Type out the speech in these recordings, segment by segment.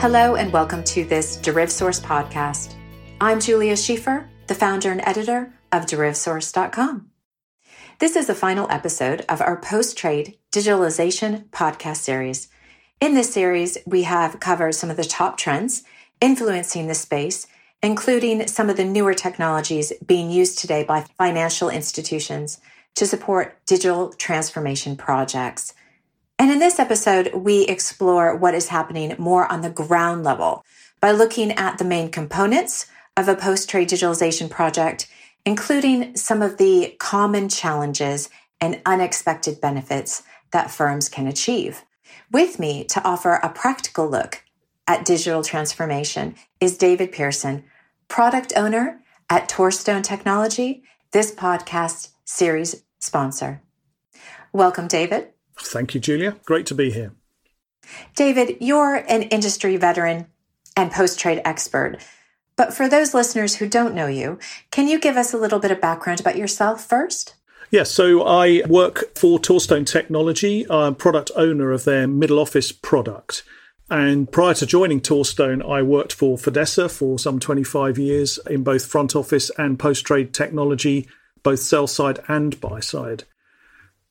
Hello, and welcome to this DerivSource podcast. I'm Julia Schiefer, the founder and editor of DerivSource.com. This is the final episode of our post trade digitalization podcast series. In this series, we have covered some of the top trends influencing the space, including some of the newer technologies being used today by financial institutions to support digital transformation projects. And in this episode, we explore what is happening more on the ground level by looking at the main components of a post trade digitalization project, including some of the common challenges and unexpected benefits that firms can achieve. With me to offer a practical look at digital transformation is David Pearson, product owner at Torstone Technology, this podcast series sponsor. Welcome, David. Thank you, Julia. Great to be here. David, you're an industry veteran and post trade expert. But for those listeners who don't know you, can you give us a little bit of background about yourself first? Yes, so I work for Torstone Technology. I'm product owner of their middle office product. And prior to joining Torstone, I worked for Fidessa for some 25 years in both front office and post trade technology, both sell side and buy side.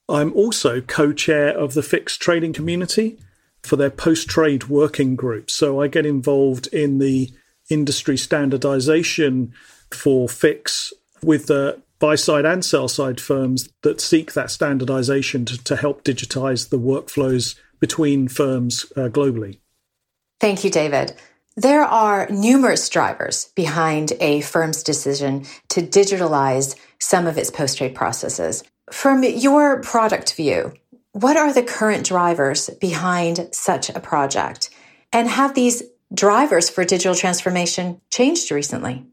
I'm also co chair of the FIX trading community for their post trade working group. So I get involved in the industry standardization for FIX with the buy side and sell side firms that seek that standardization to, to help digitize the workflows between firms uh, globally. Thank you, David. There are numerous drivers behind a firm's decision to digitalize some of its post trade processes. From your product view, what are the current drivers behind such a project? And have these drivers for digital transformation changed recently?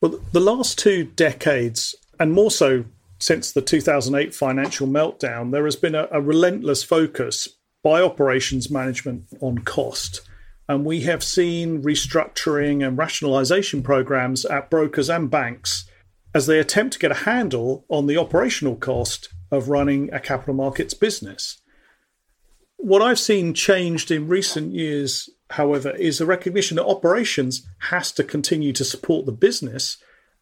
Well, the last two decades, and more so since the 2008 financial meltdown, there has been a, a relentless focus by operations management on cost. And we have seen restructuring and rationalization programs at brokers and banks as they attempt to get a handle on the operational cost of running a capital markets business. What I've seen changed in recent years, however, is the recognition that operations has to continue to support the business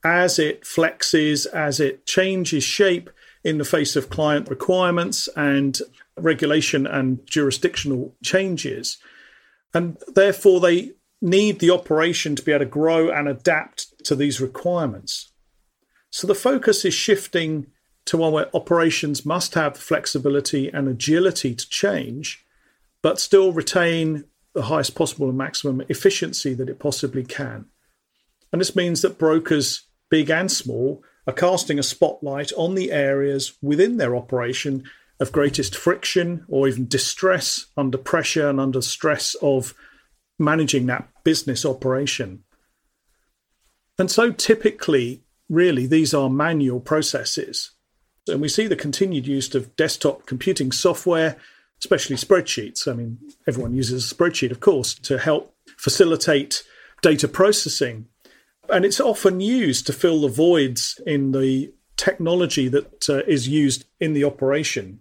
as it flexes, as it changes shape in the face of client requirements and regulation and jurisdictional changes. And therefore, they need the operation to be able to grow and adapt to these requirements. So the focus is shifting to one where operations must have flexibility and agility to change, but still retain the highest possible and maximum efficiency that it possibly can. And this means that brokers, big and small, are casting a spotlight on the areas within their operation of greatest friction or even distress under pressure and under stress of managing that business operation. And so typically, really these are manual processes. And we see the continued use of desktop computing software, especially spreadsheets. I mean, everyone uses a spreadsheet, of course, to help facilitate data processing. And it's often used to fill the voids in the technology that uh, is used in the operation.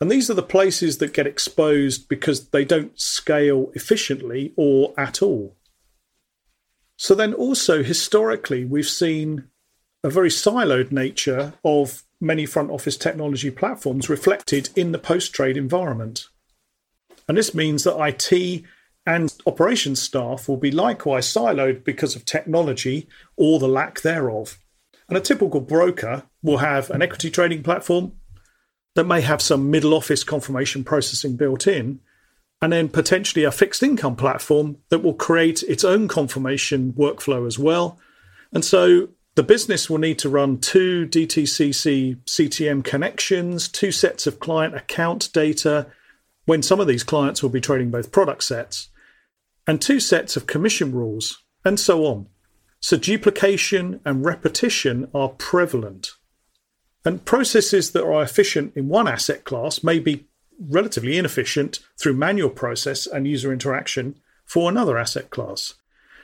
And these are the places that get exposed because they don't scale efficiently or at all. So then also historically, we've seen a very siloed nature of many front office technology platforms reflected in the post trade environment. And this means that IT and operations staff will be likewise siloed because of technology or the lack thereof. And a typical broker will have an equity trading platform that may have some middle office confirmation processing built in, and then potentially a fixed income platform that will create its own confirmation workflow as well. And so the business will need to run two DTCC CTM connections, two sets of client account data, when some of these clients will be trading both product sets, and two sets of commission rules, and so on. So duplication and repetition are prevalent. And processes that are efficient in one asset class may be relatively inefficient through manual process and user interaction for another asset class.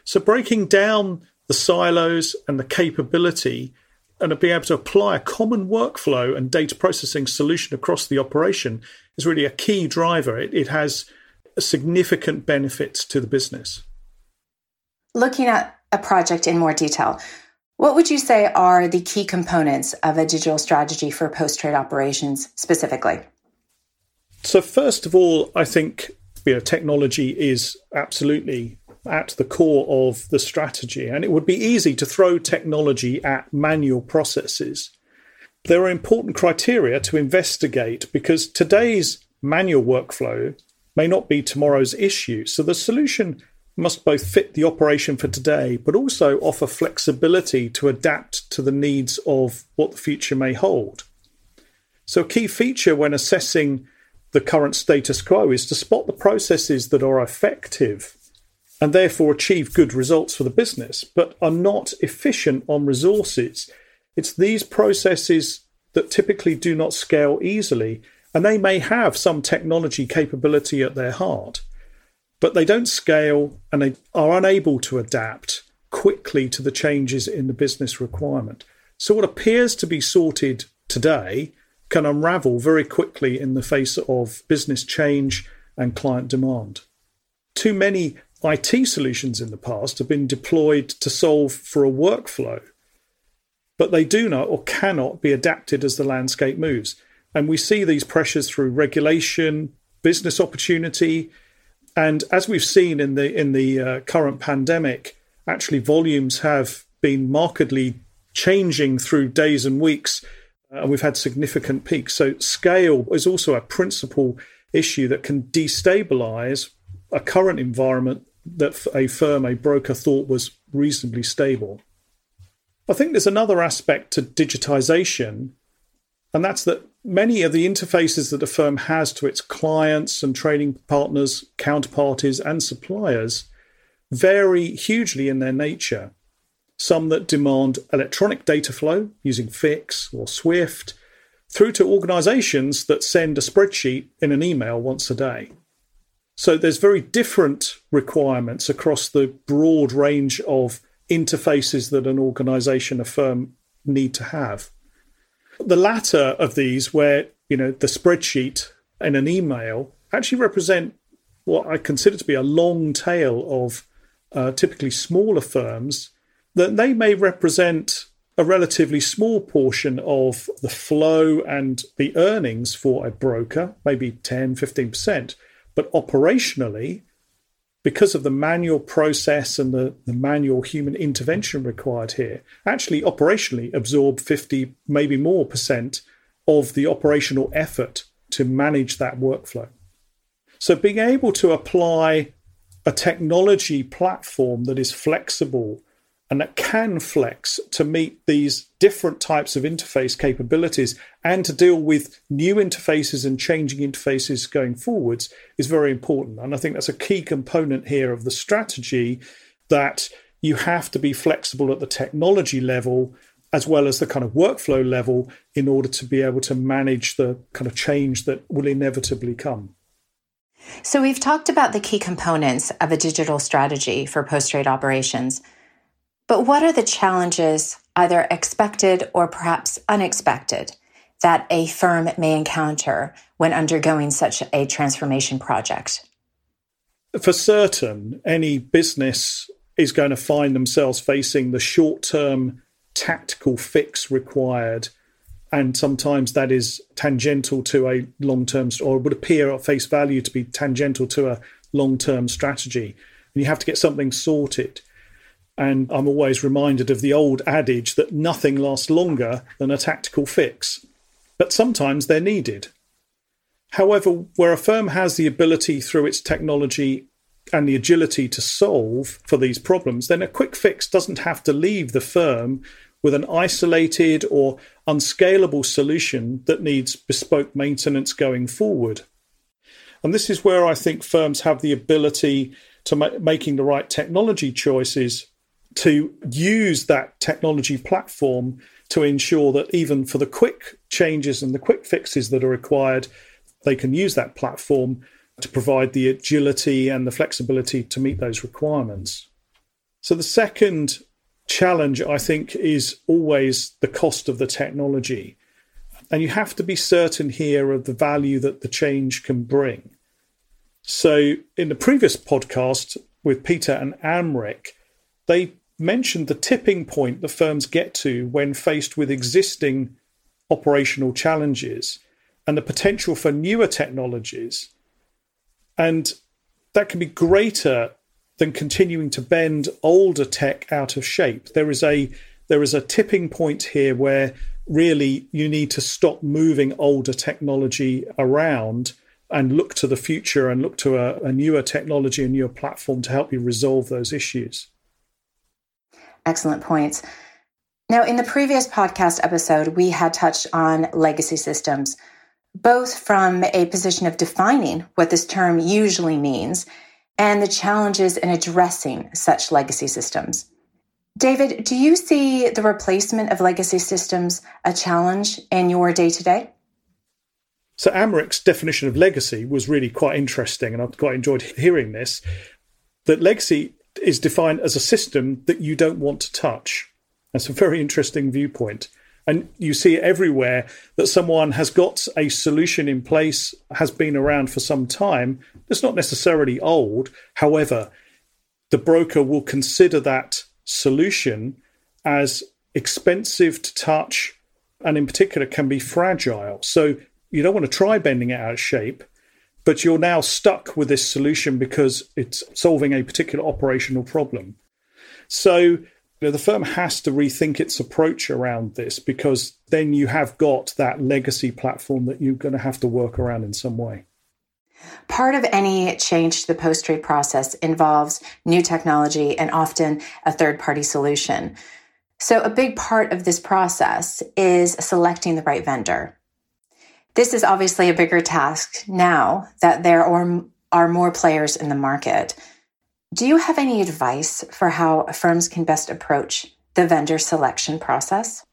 So, breaking down the silos and the capability and being able to apply a common workflow and data processing solution across the operation is really a key driver. It, it has significant benefits to the business. Looking at a project in more detail, what would you say are the key components of a digital strategy for post trade operations specifically? So, first of all, I think you know, technology is absolutely at the core of the strategy, and it would be easy to throw technology at manual processes. There are important criteria to investigate because today's manual workflow may not be tomorrow's issue. So the solution must both fit the operation for today, but also offer flexibility to adapt to the needs of what the future may hold. So, a key feature when assessing the current status quo is to spot the processes that are effective and therefore achieve good results for the business, but are not efficient on resources. It's these processes that typically do not scale easily and they may have some technology capability at their heart, but they don't scale and they are unable to adapt quickly to the changes in the business requirement. So, what appears to be sorted today can unravel very quickly in the face of business change and client demand. Too many IT solutions in the past have been deployed to solve for a workflow, but they do not or cannot be adapted as the landscape moves. And we see these pressures through regulation, business opportunity, and as we've seen in the in the uh, current pandemic, actually volumes have been markedly changing through days and weeks, and we've had significant peaks. So scale is also a principal issue that can destabilize a current environment that a firm, a broker, thought was reasonably stable. I think there's another aspect to digitization, and that's that many of the interfaces that a firm has to its clients and trading partners, counterparties, and suppliers vary hugely in their nature. Some that demand electronic data flow using FIX or SWIFT, through to organizations that send a spreadsheet in an email once a day. So there's very different requirements across the broad range of interfaces that an organization, a firm need to have. The latter of these, where you know the spreadsheet and an email, actually represent what I consider to be a long tail of uh, typically smaller firms. That they may represent a relatively small portion of the flow and the earnings for a broker, maybe 10, 15%. But operationally, because of the manual process and the, the manual human intervention required here, actually operationally absorb 50, maybe more percent of the operational effort to manage that workflow. So being able to apply a technology platform that is flexible and that can flex to meet these different types of interface capabilities and to deal with new interfaces and changing interfaces going forwards is very important. And I think that's a key component here of the strategy that you have to be flexible at the technology level as well as the kind of workflow level in order to be able to manage the kind of change that will inevitably come. So, we've talked about the key components of a digital strategy for post trade operations. But what are the challenges, either expected or perhaps unexpected, that a firm may encounter when undergoing such a transformation project? For certain, any business is going to find themselves facing the short term tactical fix required. And sometimes that is tangential to a long term, or would appear at face value to be tangential to a long term strategy. And you have to get something sorted. And I'm always reminded of the old adage that nothing lasts longer than a tactical fix. But sometimes they're needed. However, where a firm has the ability through its technology and the agility to solve for these problems, then a quick fix doesn't have to leave the firm with an isolated or unscalable solution that needs bespoke maintenance going forward. And this is where I think firms have the ability to ma- making the right technology choices to use that technology platform to ensure that even for the quick changes and the quick fixes that are required, they can use that platform to provide the agility and the flexibility to meet those requirements. So, the second challenge, I think, is always the cost of the technology. And you have to be certain here of the value that the change can bring. So, in the previous podcast with Peter and Amric, they mentioned the tipping point the firms get to when faced with existing operational challenges and the potential for newer technologies. And that can be greater than continuing to bend older tech out of shape. There is a there is a tipping point here where really you need to stop moving older technology around and look to the future and look to a, a newer technology, a newer platform to help you resolve those issues. Excellent points. Now, in the previous podcast episode, we had touched on legacy systems, both from a position of defining what this term usually means and the challenges in addressing such legacy systems. David, do you see the replacement of legacy systems a challenge in your day to day? So, Amric's definition of legacy was really quite interesting, and I've quite enjoyed hearing this. That legacy is defined as a system that you don't want to touch. That's a very interesting viewpoint. And you see it everywhere that someone has got a solution in place, has been around for some time. It's not necessarily old. However, the broker will consider that solution as expensive to touch and, in particular, can be fragile. So you don't want to try bending it out of shape but you're now stuck with this solution because it's solving a particular operational problem. So you know, the firm has to rethink its approach around this because then you have got that legacy platform that you're going to have to work around in some way. Part of any change to the post trade process involves new technology and often a third party solution. So, a big part of this process is selecting the right vendor. This is obviously a bigger task now that there are, are more players in the market. Do you have any advice for how firms can best approach the vendor selection process?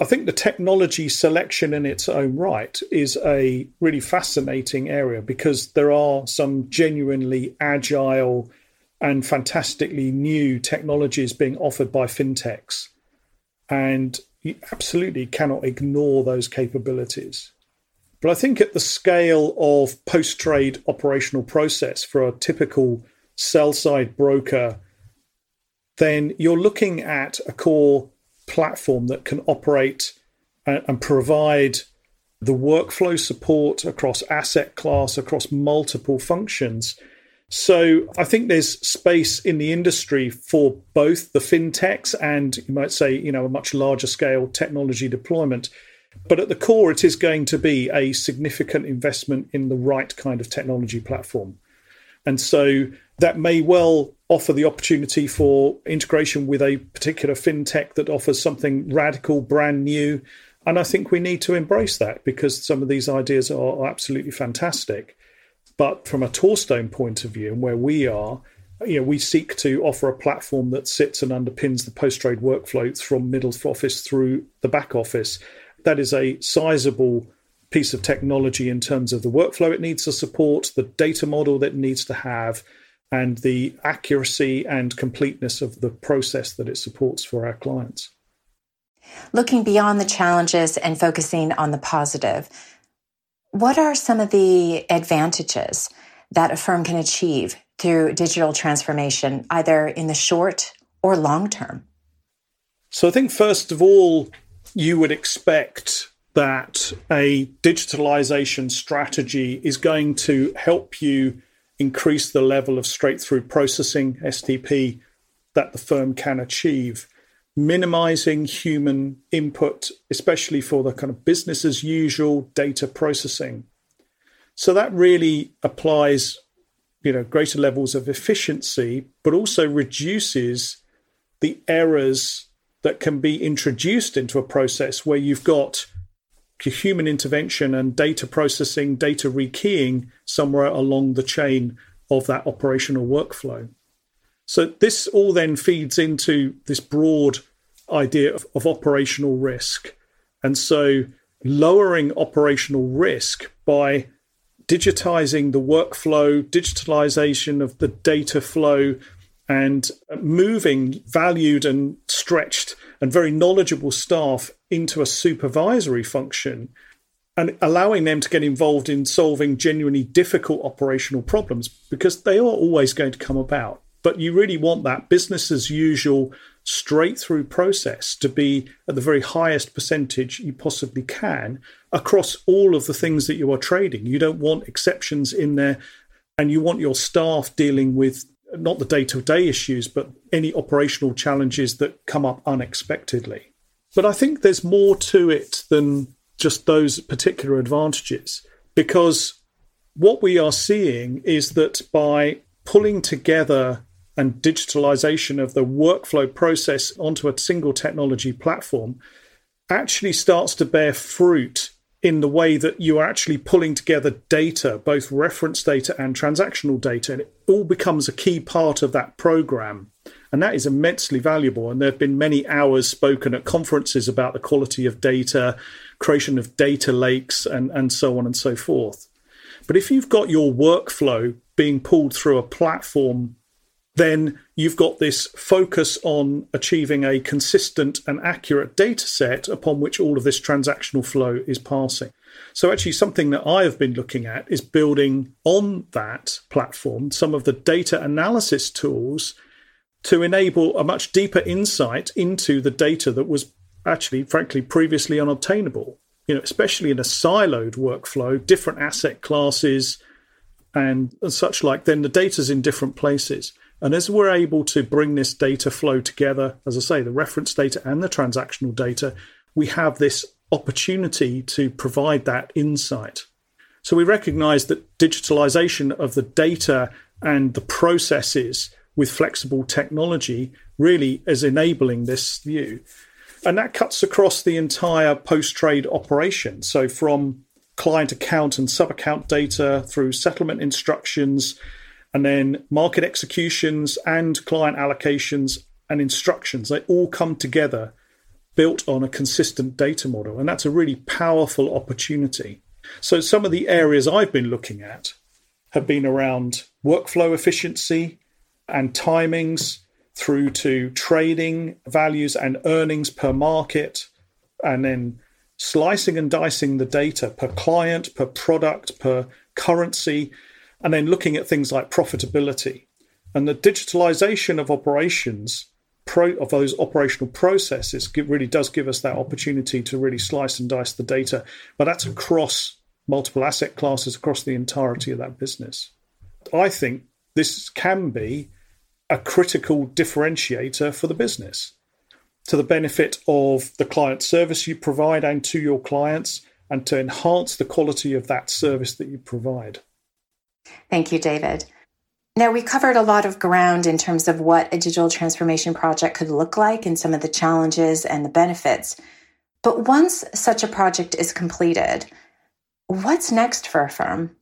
I think the technology selection in its own right is a really fascinating area because there are some genuinely agile and fantastically new technologies being offered by fintechs. And you absolutely cannot ignore those capabilities. But I think at the scale of post trade operational process for a typical sell side broker, then you're looking at a core platform that can operate uh, and provide the workflow support across asset class, across multiple functions. So I think there's space in the industry for both the fintechs and you might say, you know, a much larger scale technology deployment. But at the core, it is going to be a significant investment in the right kind of technology platform. And so that may well offer the opportunity for integration with a particular fintech that offers something radical, brand new. And I think we need to embrace that because some of these ideas are absolutely fantastic. But from a Torstone point of view, and where we are, you know, we seek to offer a platform that sits and underpins the post trade workflows from middle office through the back office that is a sizable piece of technology in terms of the workflow it needs to support, the data model that it needs to have, and the accuracy and completeness of the process that it supports for our clients. Looking beyond the challenges and focusing on the positive, what are some of the advantages that a firm can achieve through digital transformation, either in the short or long term? So, I think first of all, you would expect that a digitalization strategy is going to help you increase the level of straight through processing STP that the firm can achieve, minimizing human input, especially for the kind of business as usual data processing. So that really applies, you know, greater levels of efficiency, but also reduces the errors that can be introduced into a process where you've got human intervention and data processing, data rekeying somewhere along the chain of that operational workflow. So this all then feeds into this broad idea of, of operational risk. And so lowering operational risk by digitizing the workflow, digitalization of the data flow, and moving valued and stretched and very knowledgeable staff into a supervisory function and allowing them to get involved in solving genuinely difficult operational problems because they are always going to come about. But you really want that business as usual, straight through process to be at the very highest percentage you possibly can across all of the things that you are trading. You don't want exceptions in there, and you want your staff dealing with not the day to day issues, but any operational challenges that come up unexpectedly. But I think there's more to it than just those particular advantages because what we are seeing is that by pulling together and digitalization of the workflow process onto a single technology platform actually starts to bear fruit in the way that you are actually pulling together data, both reference data and transactional data. And it all becomes a key part of that program. And that is immensely valuable. And there have been many hours spoken at conferences about the quality of data, creation of data lakes, and, and so on and so forth. But if you've got your workflow being pulled through a platform then you've got this focus on achieving a consistent and accurate data set upon which all of this transactional flow is passing. So, actually, something that I have been looking at is building on that platform some of the data analysis tools to enable a much deeper insight into the data that was actually, frankly, previously unobtainable. You know, especially in a siloed workflow, different asset classes and, and such like, then the data's in different places. And as we're able to bring this data flow together, as I say, the reference data and the transactional data, we have this opportunity to provide that insight. So we recognize that digitalization of the data and the processes with flexible technology really is enabling this view. And that cuts across the entire post trade operation. So from client account and sub account data through settlement instructions and then market executions and client allocations and instructions, they all come together built on a consistent data model. And that's a really powerful opportunity. So, some of the areas I've been looking at have been around workflow efficiency and timings through to trading values and earnings per market, and then slicing and dicing the data per client, per product, per currency, and then looking at things like profitability. And the digitalization of operations pro, of those operational processes really does give us that opportunity to really slice and dice the data but that's across multiple asset classes across the entirety of that business. I think this can be a critical differentiator for the business to the benefit of the client service you provide and to your clients and to enhance the quality of that service that you provide Thank you, David. Now, we covered a lot of ground in terms of what a digital transformation project could look like and some of the challenges and the benefits. But once such a project is completed, what's next for a firm?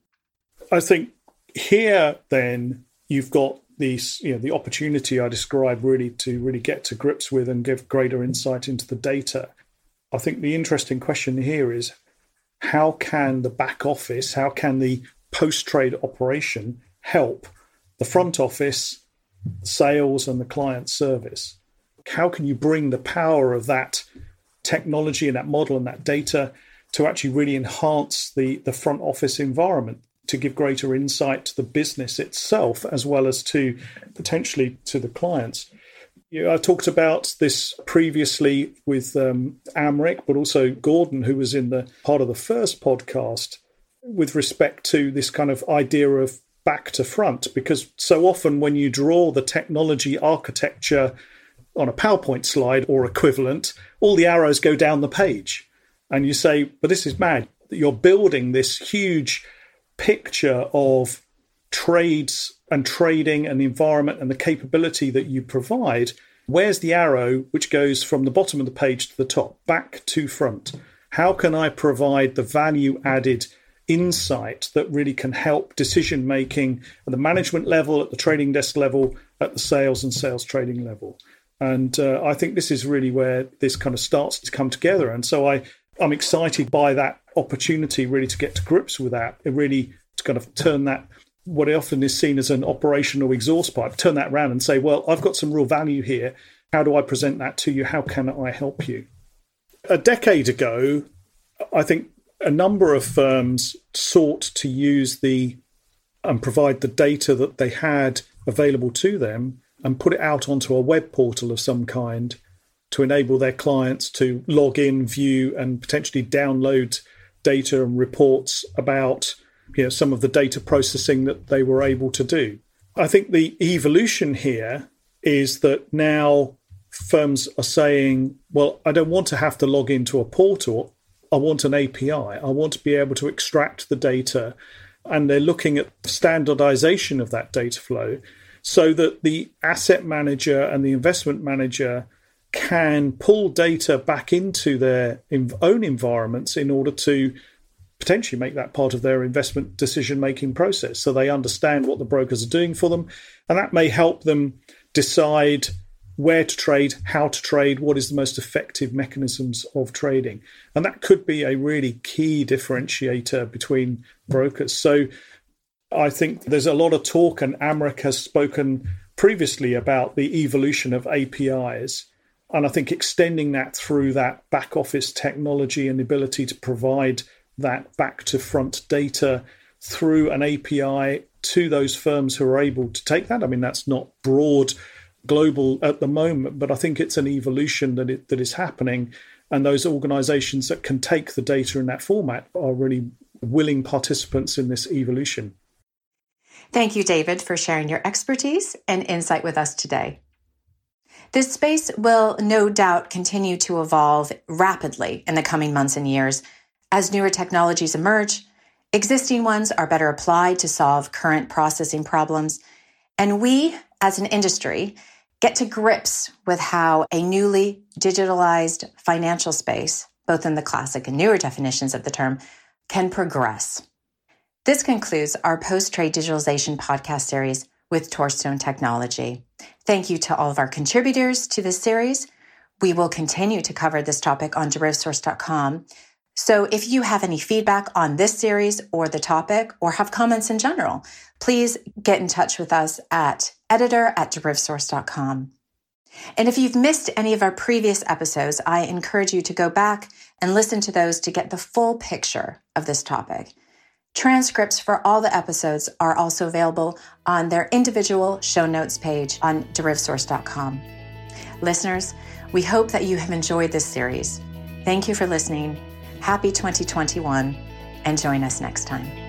I think here, then, you've got these, you know, the opportunity I described really to really get to grips with and give greater insight into the data. I think the interesting question here is how can the back office, how can the post trade operation help the front office, sales, and the client service? How can you bring the power of that technology and that model and that data to actually really enhance the, the front office environment to give greater insight to the business itself as well as to potentially to the clients? I talked about this previously with um, Amric, but also Gordon, who was in the part of the first podcast with respect to this kind of idea of back to front because so often when you draw the technology architecture on a PowerPoint slide or equivalent, all the arrows go down the page. And you say, but this is mad. that You're building this huge picture of trades and trading and the environment and the capability that you provide. Where's the arrow which goes from the bottom of the page to the top, back to front? How can I provide the value added insight that really can help decision making at the management level, at the trading desk level, at the sales and sales trading level. And uh, I think this is really where this kind of starts to come together. And so I, I'm excited by that opportunity really to get to grips with that. It really to kind of turn that what often is seen as an operational exhaust pipe, turn that around and say, well, I've got some real value here. How do I present that to you? How can I help you? A decade ago, I think a number of firms sought to use the and provide the data that they had available to them and put it out onto a web portal of some kind to enable their clients to log in, view, and potentially download data and reports about you know, some of the data processing that they were able to do. I think the evolution here is that now firms are saying, well, I don't want to have to log into a portal. I want an API. I want to be able to extract the data. And they're looking at standardization of that data flow so that the asset manager and the investment manager can pull data back into their own environments in order to potentially make that part of their investment decision making process so they understand what the brokers are doing for them and that may help them decide where to trade, how to trade, what is the most effective mechanisms of trading. And that could be a really key differentiator between brokers. So I think there's a lot of talk, and Amric has spoken previously about the evolution of APIs. And I think extending that through that back office technology and the ability to provide that back to front data through an API to those firms who are able to take that. I mean, that's not broad global at the moment, but I think it's an evolution that it, that is happening. And those organizations that can take the data in that format are really willing participants in this evolution. Thank you, David, for sharing your expertise and insight with us today. This space will no doubt continue to evolve rapidly in the coming months and years as newer technologies emerge. Existing ones are better applied to solve current processing problems. And we, as an industry, get to grips with how a newly digitalized financial space, both in the classic and newer definitions of the term, can progress. This concludes our post trade digitalization podcast series with Torstone Technology. Thank you to all of our contributors to this series. We will continue to cover this topic on derivsource.com. So if you have any feedback on this series or the topic or have comments in general, please get in touch with us at editor at derivsource.com. And if you've missed any of our previous episodes, I encourage you to go back and listen to those to get the full picture of this topic. Transcripts for all the episodes are also available on their individual show notes page on derivsource.com. Listeners, we hope that you have enjoyed this series. Thank you for listening. Happy 2021, and join us next time.